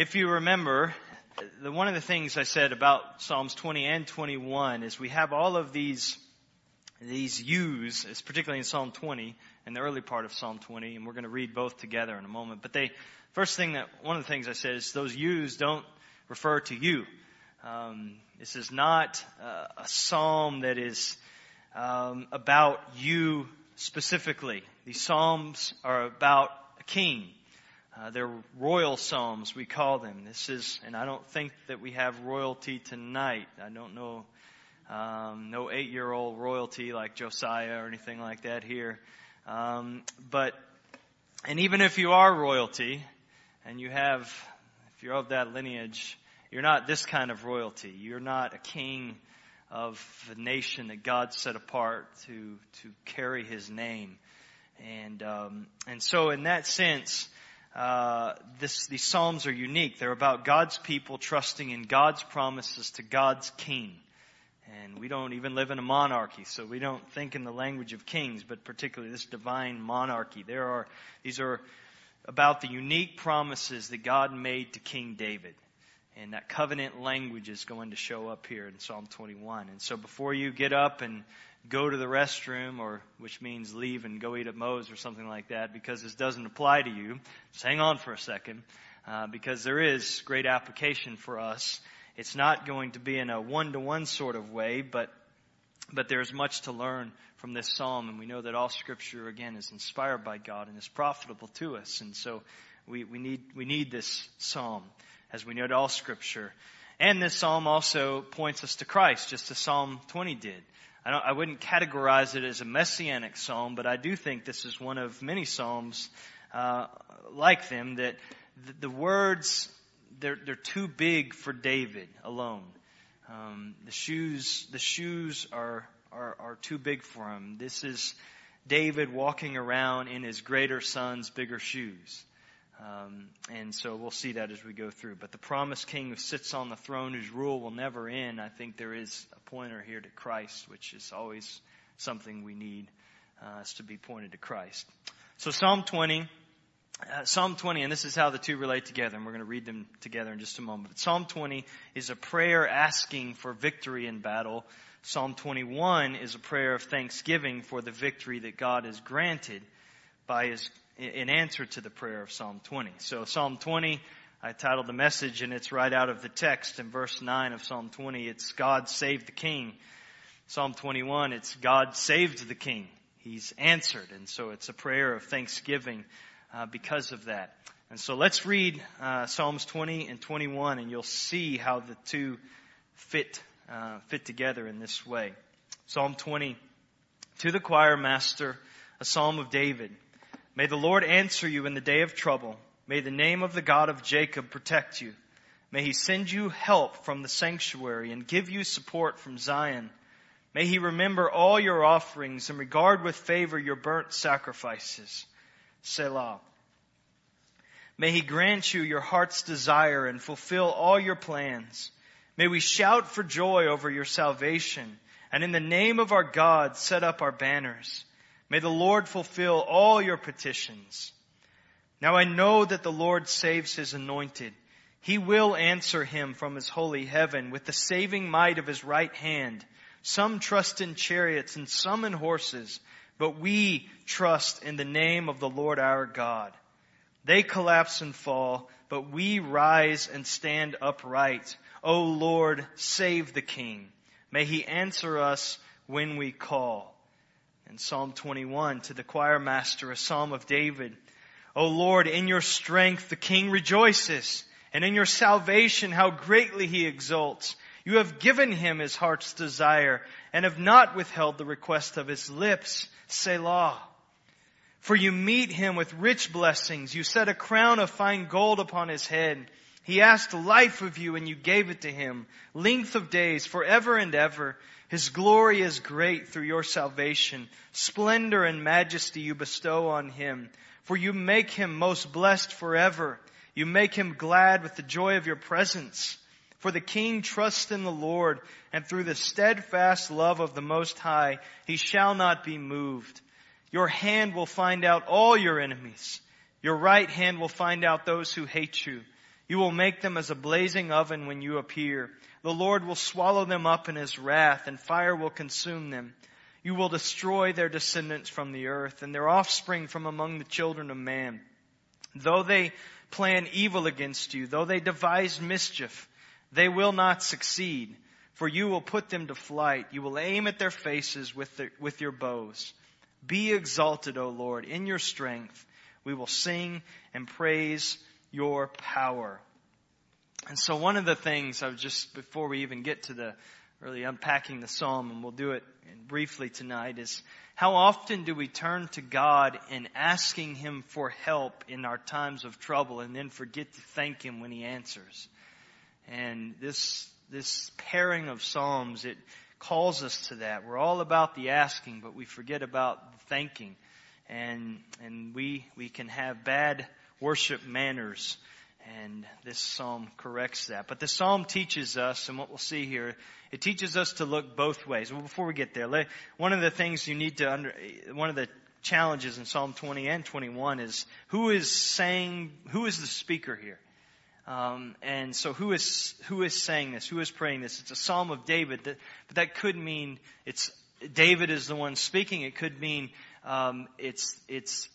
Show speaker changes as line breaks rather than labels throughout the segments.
If you remember, the, one of the things I said about Psalms 20 and 21 is we have all of these, these yous, particularly in Psalm 20 and the early part of Psalm 20, and we're going to read both together in a moment. But they, first thing that, one of the things I said is those yous don't refer to you. Um, this is not uh, a psalm that is um, about you specifically. These psalms are about a king. Uh, they're royal psalms, we call them. This is, and I don't think that we have royalty tonight. I don't know, um, no eight-year-old royalty like Josiah or anything like that here. Um, but, and even if you are royalty, and you have, if you're of that lineage, you're not this kind of royalty. You're not a king of a nation that God set apart to to carry His name, and um, and so in that sense, uh, this these psalms are unique. They're about God's people trusting in God's promises to God's King. And we don't even live in a monarchy, so we don't think in the language of kings, but particularly this divine monarchy. There are, these are about the unique promises that God made to King David. And that covenant language is going to show up here in Psalm 21. And so before you get up and go to the restroom, or which means leave and go eat at Moe's or something like that, because this doesn't apply to you, just hang on for a second, uh, because there is great application for us. It's not going to be in a one-to-one sort of way, but but there's much to learn from this psalm, and we know that all Scripture again is inspired by God and is profitable to us, and so we, we need we need this psalm as we note all scripture. And this psalm also points us to Christ, just as Psalm 20 did. I, I, wouldn't categorize it as a messianic psalm, but I do think this is one of many psalms uh, like them that the, the words they're, they're too big for David alone. Um, the shoes the shoes are, are are too big for him. This is David walking around in his greater son's bigger shoes. Um, and so we'll see that as we go through. But the promised king who sits on the throne, whose rule will never end, I think there is a pointer here to Christ, which is always something we need uh, is to be pointed to Christ. So Psalm 20, uh, Psalm 20, and this is how the two relate together, and we're going to read them together in just a moment. But Psalm 20 is a prayer asking for victory in battle. Psalm 21 is a prayer of thanksgiving for the victory that God has granted by his in answer to the prayer of Psalm 20. So Psalm 20, I titled the message and it's right out of the text in verse 9 of Psalm 20. It's God saved the king. Psalm 21, it's God saved the king. He's answered. And so it's a prayer of thanksgiving uh, because of that. And so let's read uh, Psalms 20 and 21 and you'll see how the two fit, uh, fit together in this way. Psalm 20, to the choir master, a psalm of David. May the Lord answer you in the day of trouble. May the name of the God of Jacob protect you. May he send you help from the sanctuary and give you support from Zion. May he remember all your offerings and regard with favor your burnt sacrifices. Selah. May he grant you your heart's desire and fulfill all your plans. May we shout for joy over your salvation and in the name of our God set up our banners. May the Lord fulfill all your petitions. Now I know that the Lord saves his anointed. He will answer him from his holy heaven with the saving might of his right hand. Some trust in chariots and some in horses, but we trust in the name of the Lord our God. They collapse and fall, but we rise and stand upright. O Lord, save the king. May he answer us when we call. In Psalm 21 to the choir master, a psalm of David. O Lord, in your strength the king rejoices, and in your salvation how greatly he exults. You have given him his heart's desire, and have not withheld the request of his lips. Selah. For you meet him with rich blessings. You set a crown of fine gold upon his head. He asked life of you and you gave it to him. Length of days forever and ever. His glory is great through your salvation. Splendor and majesty you bestow on him. For you make him most blessed forever. You make him glad with the joy of your presence. For the king trusts in the Lord, and through the steadfast love of the Most High, he shall not be moved. Your hand will find out all your enemies. Your right hand will find out those who hate you. You will make them as a blazing oven when you appear. The Lord will swallow them up in his wrath and fire will consume them. You will destroy their descendants from the earth and their offspring from among the children of man. Though they plan evil against you, though they devise mischief, they will not succeed, for you will put them to flight. You will aim at their faces with, the, with your bows. Be exalted, O Lord, in your strength. We will sing and praise your power. And so one of the things I was just, before we even get to the really unpacking the psalm, and we'll do it briefly tonight, is how often do we turn to God in asking Him for help in our times of trouble and then forget to thank Him when He answers? And this, this pairing of Psalms, it calls us to that. We're all about the asking, but we forget about the thanking. And, and we, we can have bad worship manners. And this psalm corrects that. But the psalm teaches us, and what we'll see here, it teaches us to look both ways. Well, before we get there, one of the things you need to under, one of the challenges in Psalm 20 and 21 is who is saying, who is the speaker here? Um, and so who is, who is saying this? Who is praying this? It's a Psalm of David, that, but that could mean it's, David is the one speaking. It could mean, um, it's, it's,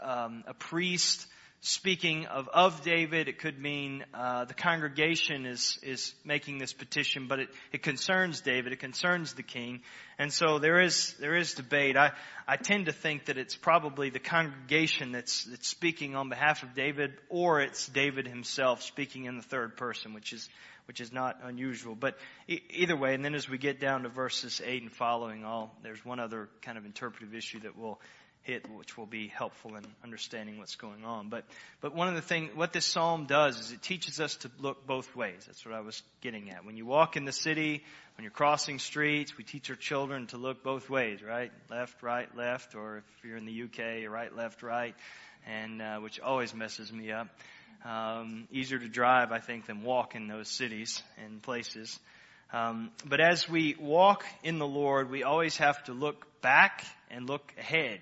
um, a priest, speaking of, of David. It could mean uh, the congregation is is making this petition, but it, it concerns David. It concerns the king, and so there is there is debate. I I tend to think that it's probably the congregation that's that's speaking on behalf of David, or it's David himself speaking in the third person, which is which is not unusual. But e- either way, and then as we get down to verses eight and following, all there's one other kind of interpretive issue that we'll which will be helpful in understanding what's going on. But, but one of the things, what this psalm does is it teaches us to look both ways. That's what I was getting at. When you walk in the city, when you're crossing streets, we teach our children to look both ways, right? Left, right, left, or if you're in the UK, right, left, right, and, uh, which always messes me up. Um, easier to drive, I think, than walk in those cities and places. Um, but as we walk in the Lord, we always have to look back and look ahead.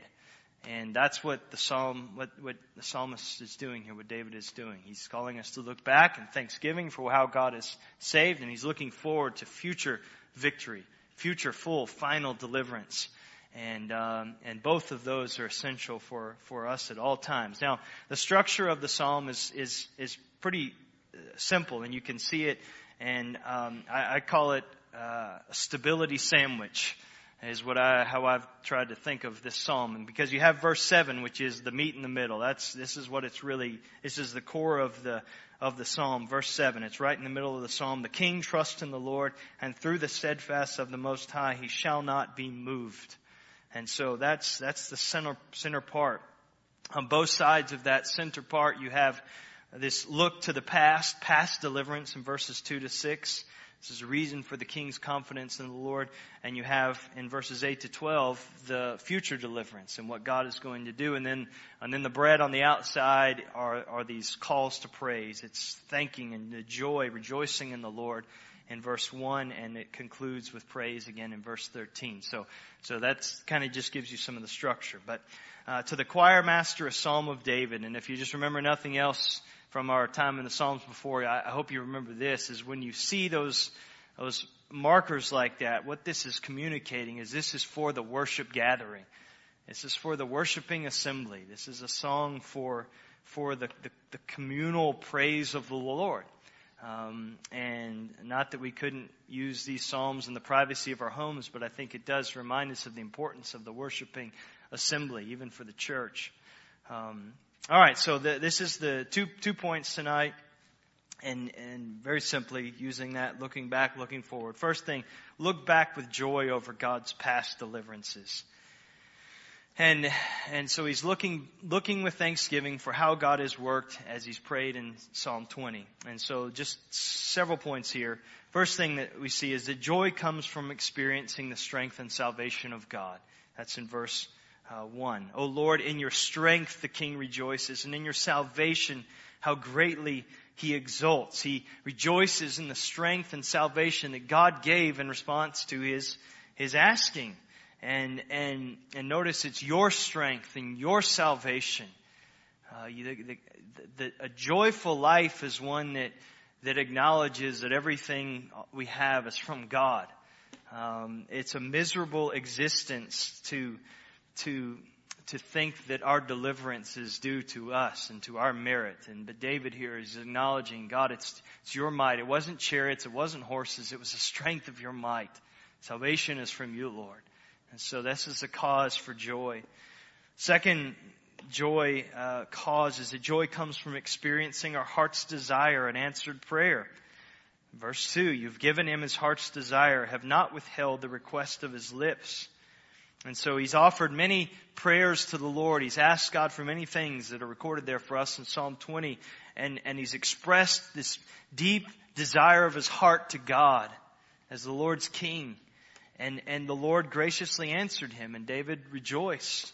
And that's what the psalm, what, what the psalmist is doing here, what David is doing. He's calling us to look back in thanksgiving for how God has saved, and he's looking forward to future victory, future full, final deliverance. And, um, and both of those are essential for, for us at all times. Now, the structure of the psalm is, is, is pretty uh, simple, and you can see it, and um, I, I call it uh, a stability sandwich is what I, how I've tried to think of this psalm. And because you have verse 7, which is the meat in the middle. That's, this is what it's really, this is the core of the, of the psalm. Verse 7, it's right in the middle of the psalm. The king trusts in the Lord and through the steadfast of the Most High, he shall not be moved. And so that's, that's the center, center part. On both sides of that center part, you have this look to the past, past deliverance in verses 2 to 6. This is a reason for the king's confidence in the Lord. And you have in verses 8 to 12 the future deliverance and what God is going to do. And then, and then the bread on the outside are, are these calls to praise. It's thanking and the joy, rejoicing in the Lord in verse 1 and it concludes with praise again in verse 13. So, so that's kind of just gives you some of the structure. But, uh, to the choir master, a psalm of David. And if you just remember nothing else, from our time in the Psalms before, I, hope you remember this, is when you see those, those markers like that, what this is communicating is this is for the worship gathering. This is for the worshiping assembly. This is a song for, for the, the, the communal praise of the Lord. Um, and not that we couldn't use these psalms in the privacy of our homes, but I think it does remind us of the importance of the worshiping assembly, even for the church. Um, all right, so the, this is the two two points tonight, and and very simply using that, looking back, looking forward. First thing, look back with joy over God's past deliverances. And and so he's looking looking with thanksgiving for how God has worked as he's prayed in Psalm 20. And so just several points here. First thing that we see is that joy comes from experiencing the strength and salvation of God. That's in verse uh, 1. O Lord, in your strength the king rejoices, and in your salvation how greatly he exults. He rejoices in the strength and salvation that God gave in response to his, his asking. And, and, and notice it's your strength and your salvation. Uh, the, the, the, a joyful life is one that, that acknowledges that everything we have is from God. Um, it's a miserable existence to, to, to think that our deliverance is due to us and to our merit. And, but David here is acknowledging, God, it's, it's your might. It wasn't chariots, it wasn't horses, it was the strength of your might. Salvation is from you, Lord. And so this is a cause for joy. Second joy uh, cause is that joy comes from experiencing our heart's desire and answered prayer. Verse 2, you've given him his heart's desire, have not withheld the request of his lips. And so he's offered many prayers to the Lord. He's asked God for many things that are recorded there for us in Psalm 20. And, and he's expressed this deep desire of his heart to God as the Lord's king. And, and the Lord graciously answered him and David rejoiced.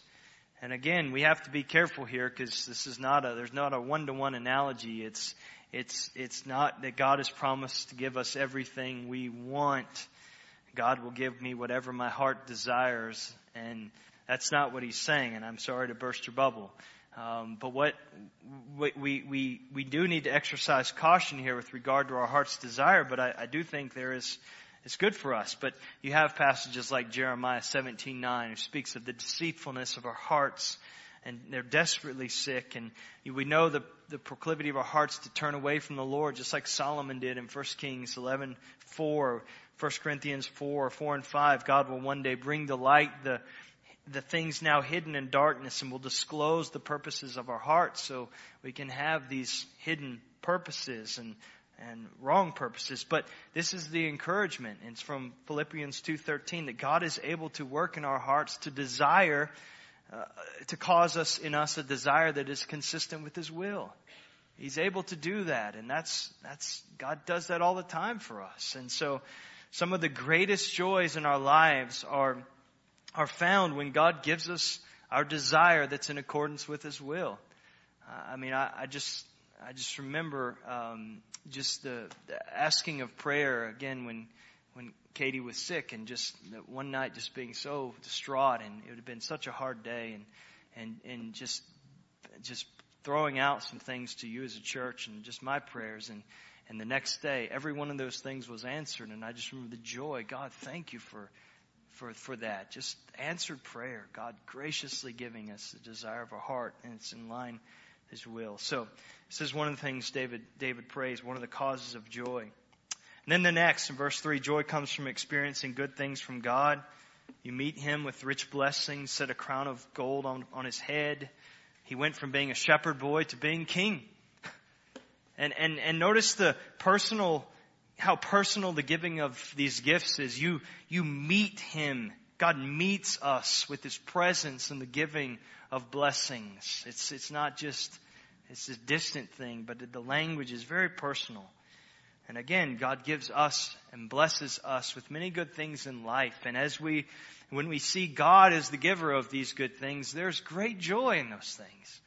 And again, we have to be careful here because this is not a, there's not a one-to-one analogy. It's, it's, it's not that God has promised to give us everything we want. God will give me whatever my heart desires. And that's not what he's saying. And I'm sorry to burst your bubble. Um, but what we, we, we do need to exercise caution here with regard to our heart's desire, but I, I do think there is it's good for us. But you have passages like Jeremiah 17:9 who speaks of the deceitfulness of our hearts and they're desperately sick and we know the, the proclivity of our hearts to turn away from the Lord just like Solomon did in 1 Kings 11:4, 1 Corinthians 4, 4 and 5. God will one day bring to light the the things now hidden in darkness and will disclose the purposes of our hearts so we can have these hidden purposes and and wrong purposes. But this is the encouragement. It's from Philippians 2.13 that God is able to work in our hearts to desire, uh, to cause us in us a desire that is consistent with His will. He's able to do that. And that's, that's, God does that all the time for us. And so some of the greatest joys in our lives are, are found when God gives us our desire that's in accordance with His will. Uh, I mean, I, I just, I just remember um, just the, the, asking of prayer again when when Katie was sick, and just one night just being so distraught, and it would have been such a hard day, and and and just just throwing out some things to you as a church, and just my prayers, and and the next day, every one of those things was answered, and I just remember the joy. God, thank you for for, for that. Just answered prayer. God graciously giving us the desire of our heart, and it's in line with his will. So this is one of the things David, David prays, one of the causes of joy. And then the next, in verse 3, joy comes from experiencing good things from God. You meet him with rich blessings, set a crown of gold on, on his head. He went from being a shepherd boy to being king. And, and, and notice the personal, how personal the giving of these gifts is. You, you meet him. God meets us with his presence and the giving of blessings. It's, it's not just it's a distant thing, but the language is very personal. And again, God gives us and blesses us with many good things in life. And as we, when we see God as the giver of these good things, there's great joy in those things.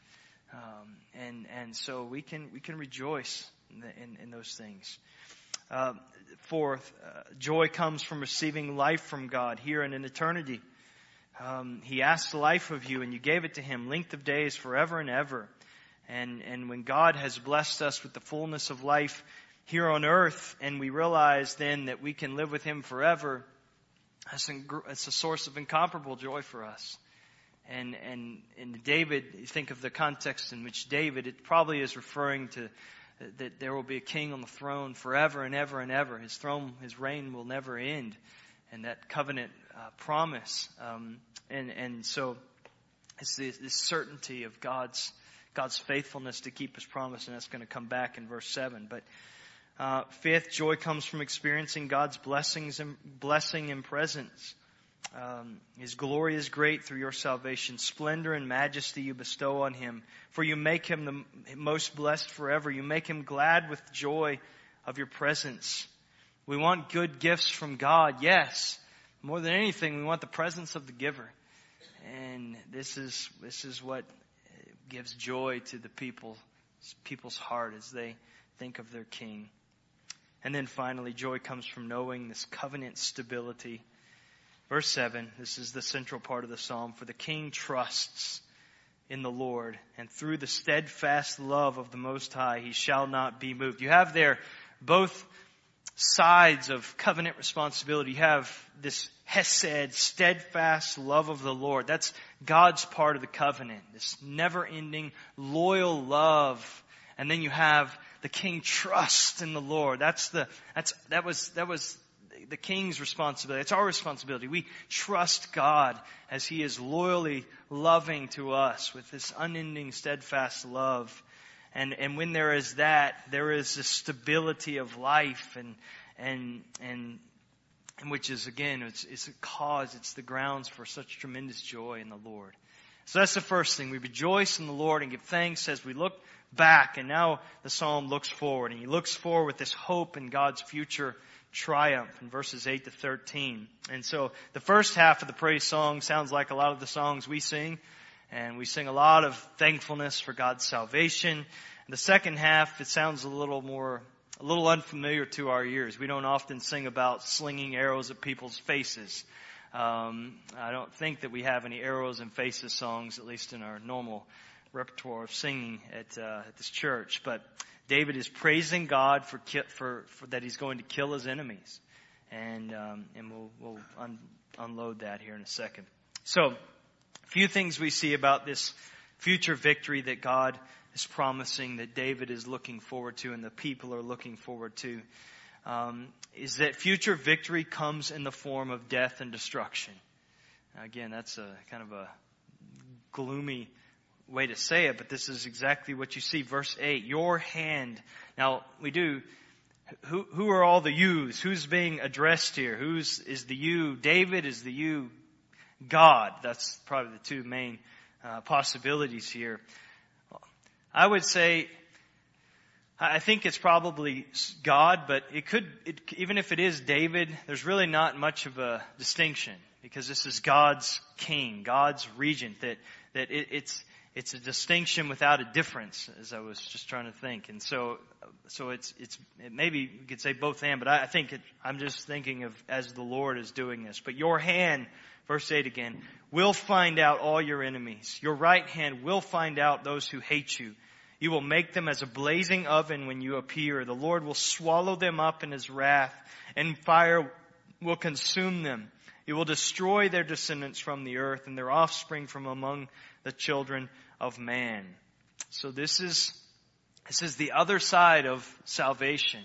Um, and, and so we can, we can rejoice in, the, in, in those things. Uh, fourth, uh, joy comes from receiving life from God here and in eternity. Um, he asked life of you and you gave it to him, length of days forever and ever. And, and when God has blessed us with the fullness of life here on earth, and we realize then that we can live with Him forever, it's a source of incomparable joy for us. And, and, and David, you think of the context in which David, it probably is referring to that there will be a king on the throne forever and ever and ever. His throne, his reign will never end. And that covenant uh, promise. Um, and, and so it's this, this certainty of God's God's faithfulness to keep his promise, and that's going to come back in verse 7. But uh, fifth, joy comes from experiencing God's blessings and blessing and presence. Um, his glory is great through your salvation. Splendor and majesty you bestow on him. For you make him the most blessed forever. You make him glad with joy of your presence. We want good gifts from God, yes. More than anything, we want the presence of the giver. And this is, this is what gives joy to the people, people's heart as they think of their king. And then finally, joy comes from knowing this covenant stability. Verse 7, this is the central part of the psalm. For the king trusts in the Lord, and through the steadfast love of the Most High, he shall not be moved. You have there both sides of covenant responsibility. You have this hesed, steadfast love of the Lord. That's God's part of the covenant. This never ending, loyal love. And then you have the king trust in the Lord. That's the, that's, that was, that was the king's responsibility. It's our responsibility. We trust God as he is loyally loving to us with this unending, steadfast love. And, and when there is that, there is a stability of life and, and, and, and which is again, it's, it's a cause, it's the grounds for such tremendous joy in the Lord. So that's the first thing. We rejoice in the Lord and give thanks as we look back and now the psalm looks forward and he looks forward with this hope in God's future triumph in verses 8 to 13. And so the first half of the praise song sounds like a lot of the songs we sing and we sing a lot of thankfulness for God's salvation. And the second half, it sounds a little more, a little unfamiliar to our ears. We don't often sing about slinging arrows at people's faces. Um, I don't think that we have any arrows and faces songs, at least in our normal repertoire of singing at, uh, at this church. But David is praising God for, for, for that he's going to kill his enemies, and um, and we'll we'll un, unload that here in a second. So, a few things we see about this future victory that God is promising, that David is looking forward to, and the people are looking forward to, um, is that future victory comes in the form of death and destruction. Again, that's a kind of a gloomy way to say it, but this is exactly what you see. Verse 8, your hand. Now, we do, who, who are all the yous? Who's being addressed here? Who's, is the you David? Is the you God? That's probably the two main uh, possibilities here. I would say, I think it's probably God, but it could, it, even if it is David, there's really not much of a distinction because this is God's king, God's regent, that, that it, it's, it's a distinction without a difference, as I was just trying to think. And so, so it's, it's, it maybe you could say both and, but I, I think it, I'm just thinking of as the Lord is doing this. But your hand, verse 8 again, will find out all your enemies. Your right hand will find out those who hate you. You will make them as a blazing oven when you appear. The Lord will swallow them up in his wrath and fire will consume them. He will destroy their descendants from the earth and their offspring from among the children of man. So this is, this is the other side of salvation.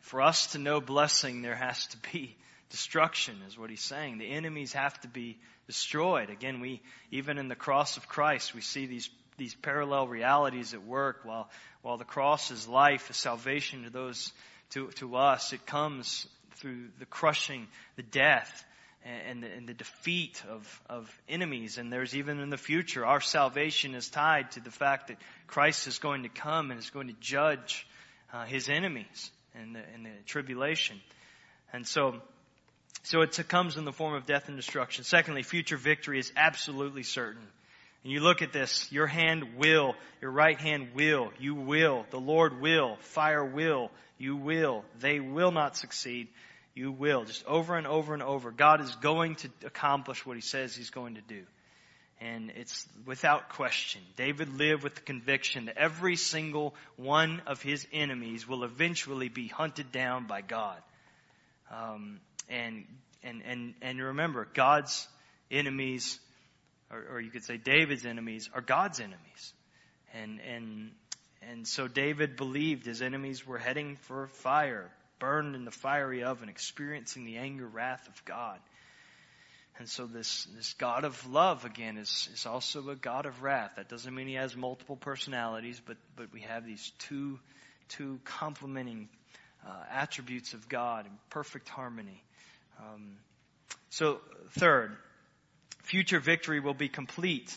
For us to know blessing, there has to be destruction, is what he's saying. The enemies have to be destroyed. Again, we, even in the cross of Christ, we see these, these parallel realities at work. While, while the cross is life, salvation to those, to, to us, it comes through the crushing, the death, and the, and the defeat of, of enemies. And there's even in the future, our salvation is tied to the fact that Christ is going to come and is going to judge uh, his enemies in the, in the tribulation. And so, so it comes in the form of death and destruction. Secondly, future victory is absolutely certain. And you look at this, your hand will, your right hand will, you will, the Lord will, fire will, you will, they will not succeed you will. Just over and over and over. God is going to accomplish what he says he's going to do. And it's without question. David lived with the conviction that every single one of his enemies will eventually be hunted down by God. Um, and, and, and, and remember, God's enemies, or, or you could say David's enemies, are God's enemies. And, and, and so David believed his enemies were heading for fire, burned in the fiery oven, experiencing the anger, wrath of God. And so this, this God of love again is, is also a God of wrath. That doesn't mean he has multiple personalities, but, but we have these two, two complementing uh, attributes of God in perfect harmony. Um, so third, future victory will be complete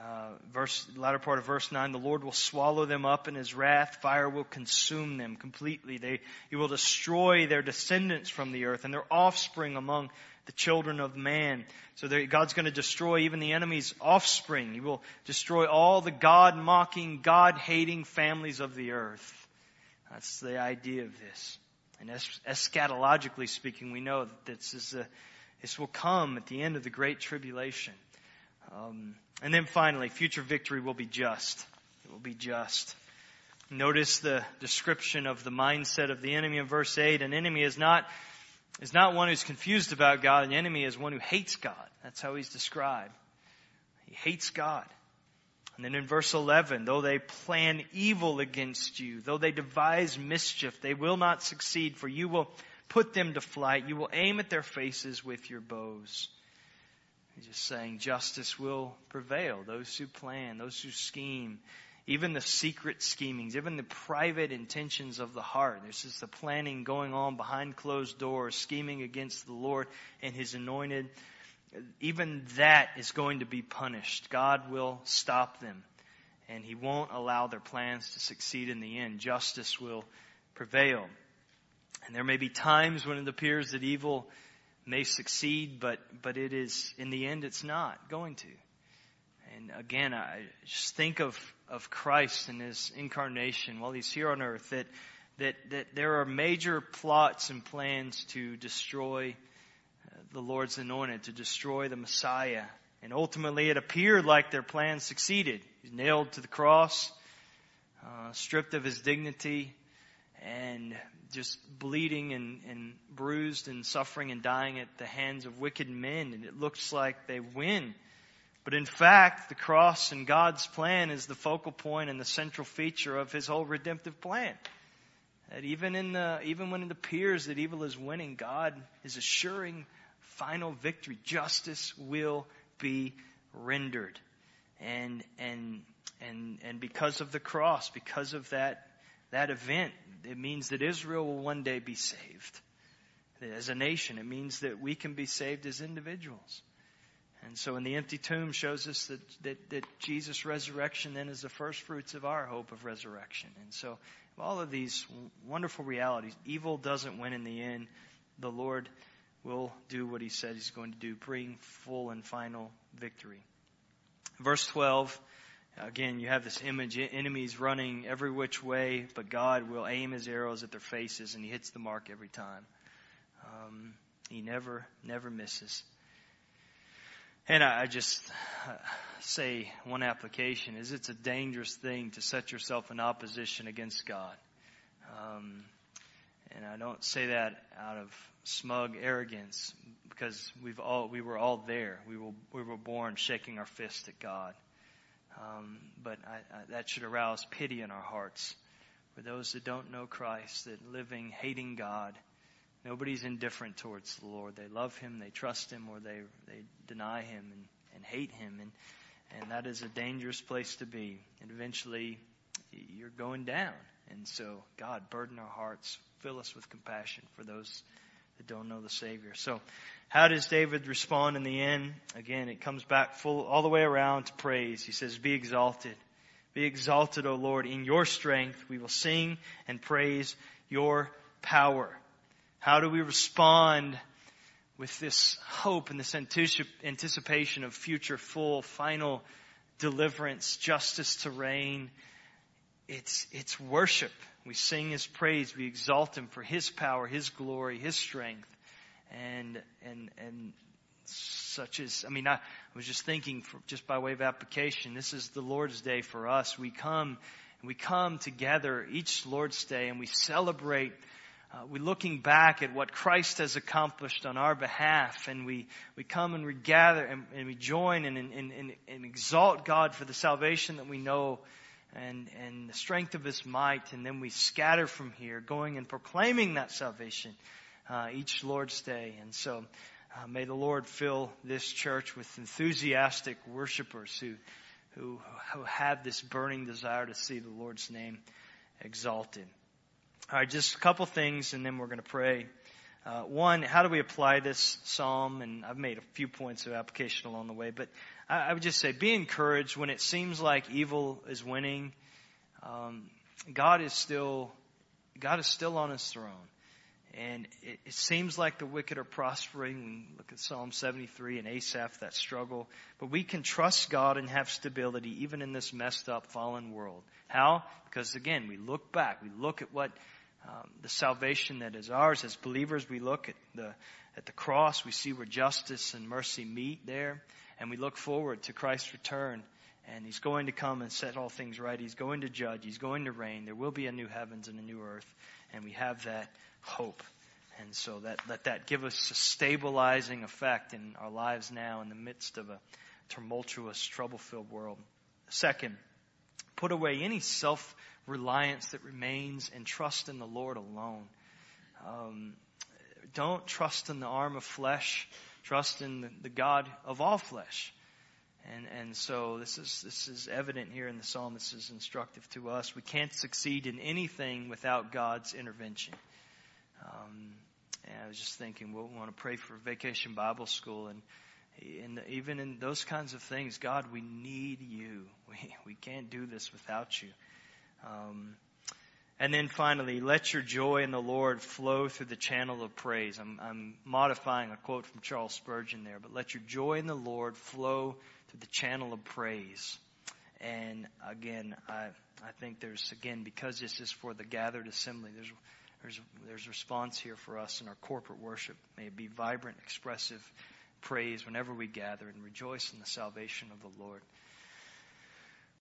uh, verse, latter part of verse 9, the Lord will swallow them up in his wrath. Fire will consume them completely. They, he will destroy their descendants from the earth and their offspring among the children of man. So God's going to destroy even the enemy's offspring. He will destroy all the God mocking, God hating families of the earth. That's the idea of this. And eschatologically speaking, we know that this is a, this will come at the end of the great tribulation Um, and then finally, future victory will be just. It will be just. Notice the description of the mindset of the enemy in verse 8. An enemy is not, is not one who's confused about God. An enemy is one who hates God. That's how he's described. He hates God. And then in verse 11, though they plan evil against you, though they devise mischief, they will not succeed, for you will put them to flight. You will aim at their faces with your bows. He's just saying justice will prevail. Those who plan, those who scheme, even the secret schemings, even the private intentions of the heart. There's just the planning going on behind closed doors, scheming against the Lord and His anointed. Even that is going to be punished. God will stop them, and He won't allow their plans to succeed in the end. Justice will prevail. And there may be times when it appears that evil may succeed, but, but it is, in the end, it's not going to. And again, I just think of, of Christ and His incarnation while He's here on earth, that, that, that there are major plots and plans to destroy uh, the Lord's anointed, to destroy the Messiah. And ultimately, it appeared like their plan succeeded. He's nailed to the cross, uh, stripped of his dignity, and just bleeding and, and bruised and suffering and dying at the hands of wicked men. And it looks like they win. But in fact, the cross and God's plan is the focal point and the central feature of His whole redemptive plan. That even in the, even when it appears that evil is winning, God is assuring final victory. Justice will be rendered. And, and, and, and because of the cross, because of that, that event, it means that Israel will one day be saved. As a nation, it means that we can be saved as individuals. And so in the empty tomb shows us that, that, that Jesus' resurrection then is the first fruits of our hope of resurrection. And so all of these wonderful realities, evil doesn't win in the end. The Lord will do what he said he's going to do, bring full and final victory. Verse 12, again, you have this image, enemies running every which way, but God will aim his arrows at their faces and he hits the mark every time. Um, he never, never misses. And I just uh, say one application is it's a dangerous thing to set yourself in opposition against God. Um, and I don't say that out of smug arrogance because we've all we were all there. We were we were born shaking our fist at God. Um, but I, I, that should arouse pity in our hearts for those that don't know Christ, that living hating God Nobody's indifferent towards the Lord. They love Him, they trust Him, or they, they deny Him and, and hate Him. And, and that is a dangerous place to be. And eventually, you're going down. And so, God, burden our hearts, fill us with compassion for those that don't know the Savior. So, how does David respond in the end? Again, it comes back full, all the way around to praise. He says, Be exalted. Be exalted, O Lord. In your strength, we will sing and praise your power. How do we respond with this hope and this anticipation of future full, final deliverance, justice to reign? It's, it's worship. We sing His praise. We exalt Him for His power, His glory, His strength. And, and, and such as, I mean, I, I was just thinking for, just by way of application, this is the Lord's Day for us. We come, and we come together each Lord's Day and we celebrate uh, we're looking back at what Christ has accomplished on our behalf, and we, we come and we gather and, and we join and, and, and, and exalt God for the salvation that we know and, and the strength of His might, and then we scatter from here, going and proclaiming that salvation uh, each Lord's Day. And so, uh, may the Lord fill this church with enthusiastic worshipers who, who, who have this burning desire to see the Lord's name exalted. All right, just a couple things and then we're going to pray. Uh, one, how do we apply this psalm? And I've made a few points of application along the way, but I, I would just say be encouraged when it seems like evil is winning. Um, God is still, God is still on his throne. And it, it, seems like the wicked are prospering. Look at Psalm 73 and Asaph, that struggle. But we can trust God and have stability even in this messed up, fallen world. How? Because again, we look back. We look at what um, the salvation that is ours as believers. We look at the at the cross. We see where justice and mercy meet there, And we look forward to Christ's return. And He's going to come and set all things right. He's going to judge. He's going to reign. There will be a new heavens and a new earth. And we have that hope. And so that, let that give us a stabilizing effect in our lives now in the midst of a tumultuous, trouble filled world. Second, put away any self reliance that remains and trust in the Lord alone. Um, don't trust in the arm of flesh. Trust in the, God of all flesh. And, and so this is, this is evident here in the psalm. This is instructive to us. We can't succeed in anything without God's intervention. Um, and I was just thinking, we'll want to pray for Vacation Bible School and, and even in those kinds of things, God, we need you. We, we can't do this without you. Um, and then finally, let your joy in the Lord flow through the channel of praise. I'm, I'm modifying a quote from Charles Spurgeon there, but let your joy in the Lord flow through the channel of praise. And again, I, I think there's, again, because this is for the gathered assembly, there's, there's, there's response here for us in our corporate worship. May it be vibrant, expressive praise whenever we gather and rejoice in the salvation of the Lord.